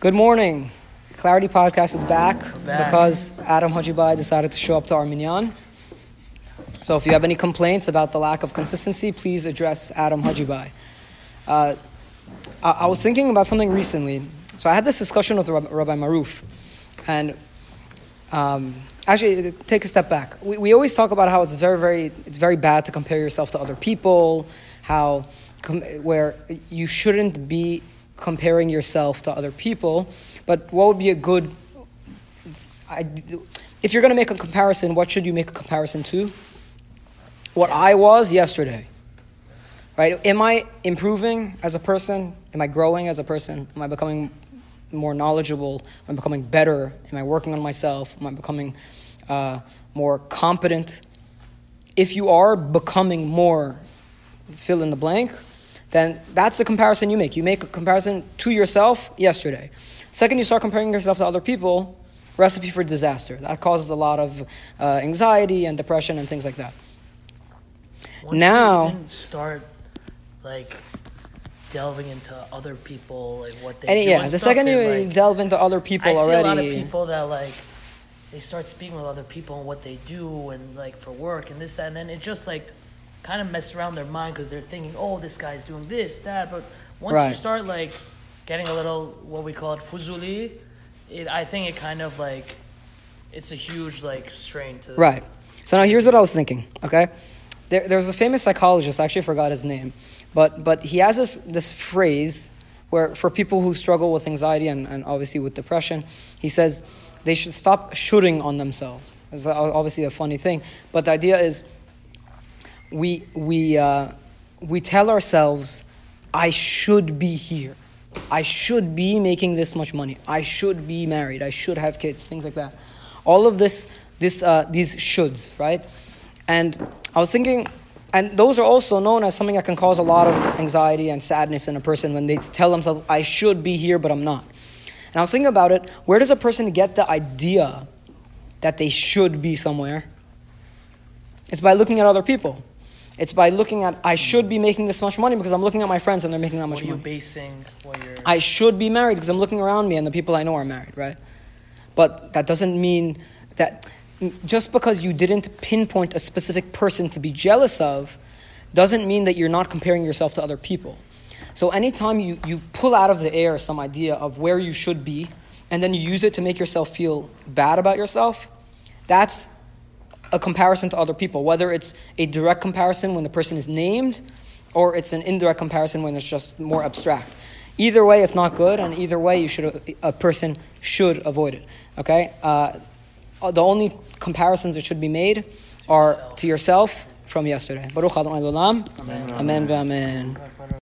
Good morning. Clarity Podcast is back, back. because Adam Hajibai decided to show up to our minyan. So if you have any complaints about the lack of consistency, please address Adam Hajibai. Uh, I, I was thinking about something recently. So I had this discussion with Rab- Rabbi Maruf, and um, actually, take a step back. We, we always talk about how it's very, very, it's very bad to compare yourself to other people. How, com- where you shouldn't be comparing yourself to other people. But what would be a good? I, if you're going to make a comparison, what should you make a comparison to? What I was yesterday. Right? Am I improving as a person? Am I growing as a person? Am I becoming more knowledgeable? Am I becoming better? Am I working on myself? Am I becoming uh, more competent? If you are becoming more, fill in the blank, then that's the comparison you make. You make a comparison to yourself yesterday. Second, you start comparing yourself to other people, recipe for disaster. That causes a lot of uh, anxiety and depression and things like that. Once Now- you start like delving into other people, like what they And do yeah, the stuff, second you like, delve into other people I see already, a lot of people that like they start speaking with other people and what they do and like for work and this that and then it just like kind of mess around their mind because they're thinking, oh, this guy's doing this that, but once Right. you start like getting a little what we call it fuzuli, it I think it kind of like it's a huge like strain to Right. So now here's what I was thinking. Okay, there, there's a famous psychologist. I actually forgot his name, but but he has this this phrase where for people who struggle with anxiety and, and obviously with depression, he says they should stop shoulding on themselves. It's obviously a funny thing, but the idea is we we uh, we tell ourselves, I should be here. I should be making this much money. I should be married. I should have kids. Things like that. All of this, this, uh, these shoulds, right? And I was thinking, and those are also known as something that can cause a lot of anxiety and sadness in a person when they tell themselves, "I should be here, but I'm not." And I was thinking about it. Where does a person get the idea that they should be somewhere? It's by looking at other people. It's by looking at, I should be making this much money because I'm looking at my friends and they're making that what much are you money. basing what you're I should be married because I'm looking around me and the people I know are married, right? But that doesn't mean that just because you didn't pinpoint a specific person to be jealous of doesn't mean that you're not comparing yourself to other people. So anytime you, you pull out of the air some idea of where you should be and then you use it to make yourself feel bad about yourself, that's a comparison to other people, whether it's a direct comparison when the person is named or it's an indirect comparison when it's just more abstract. Either way, it's not good, and either way, you should a person should avoid it. Okay, uh, the only comparisons that should be made are to yourself from yesterday. Baruch Adonai. Amen. Amen. Amen.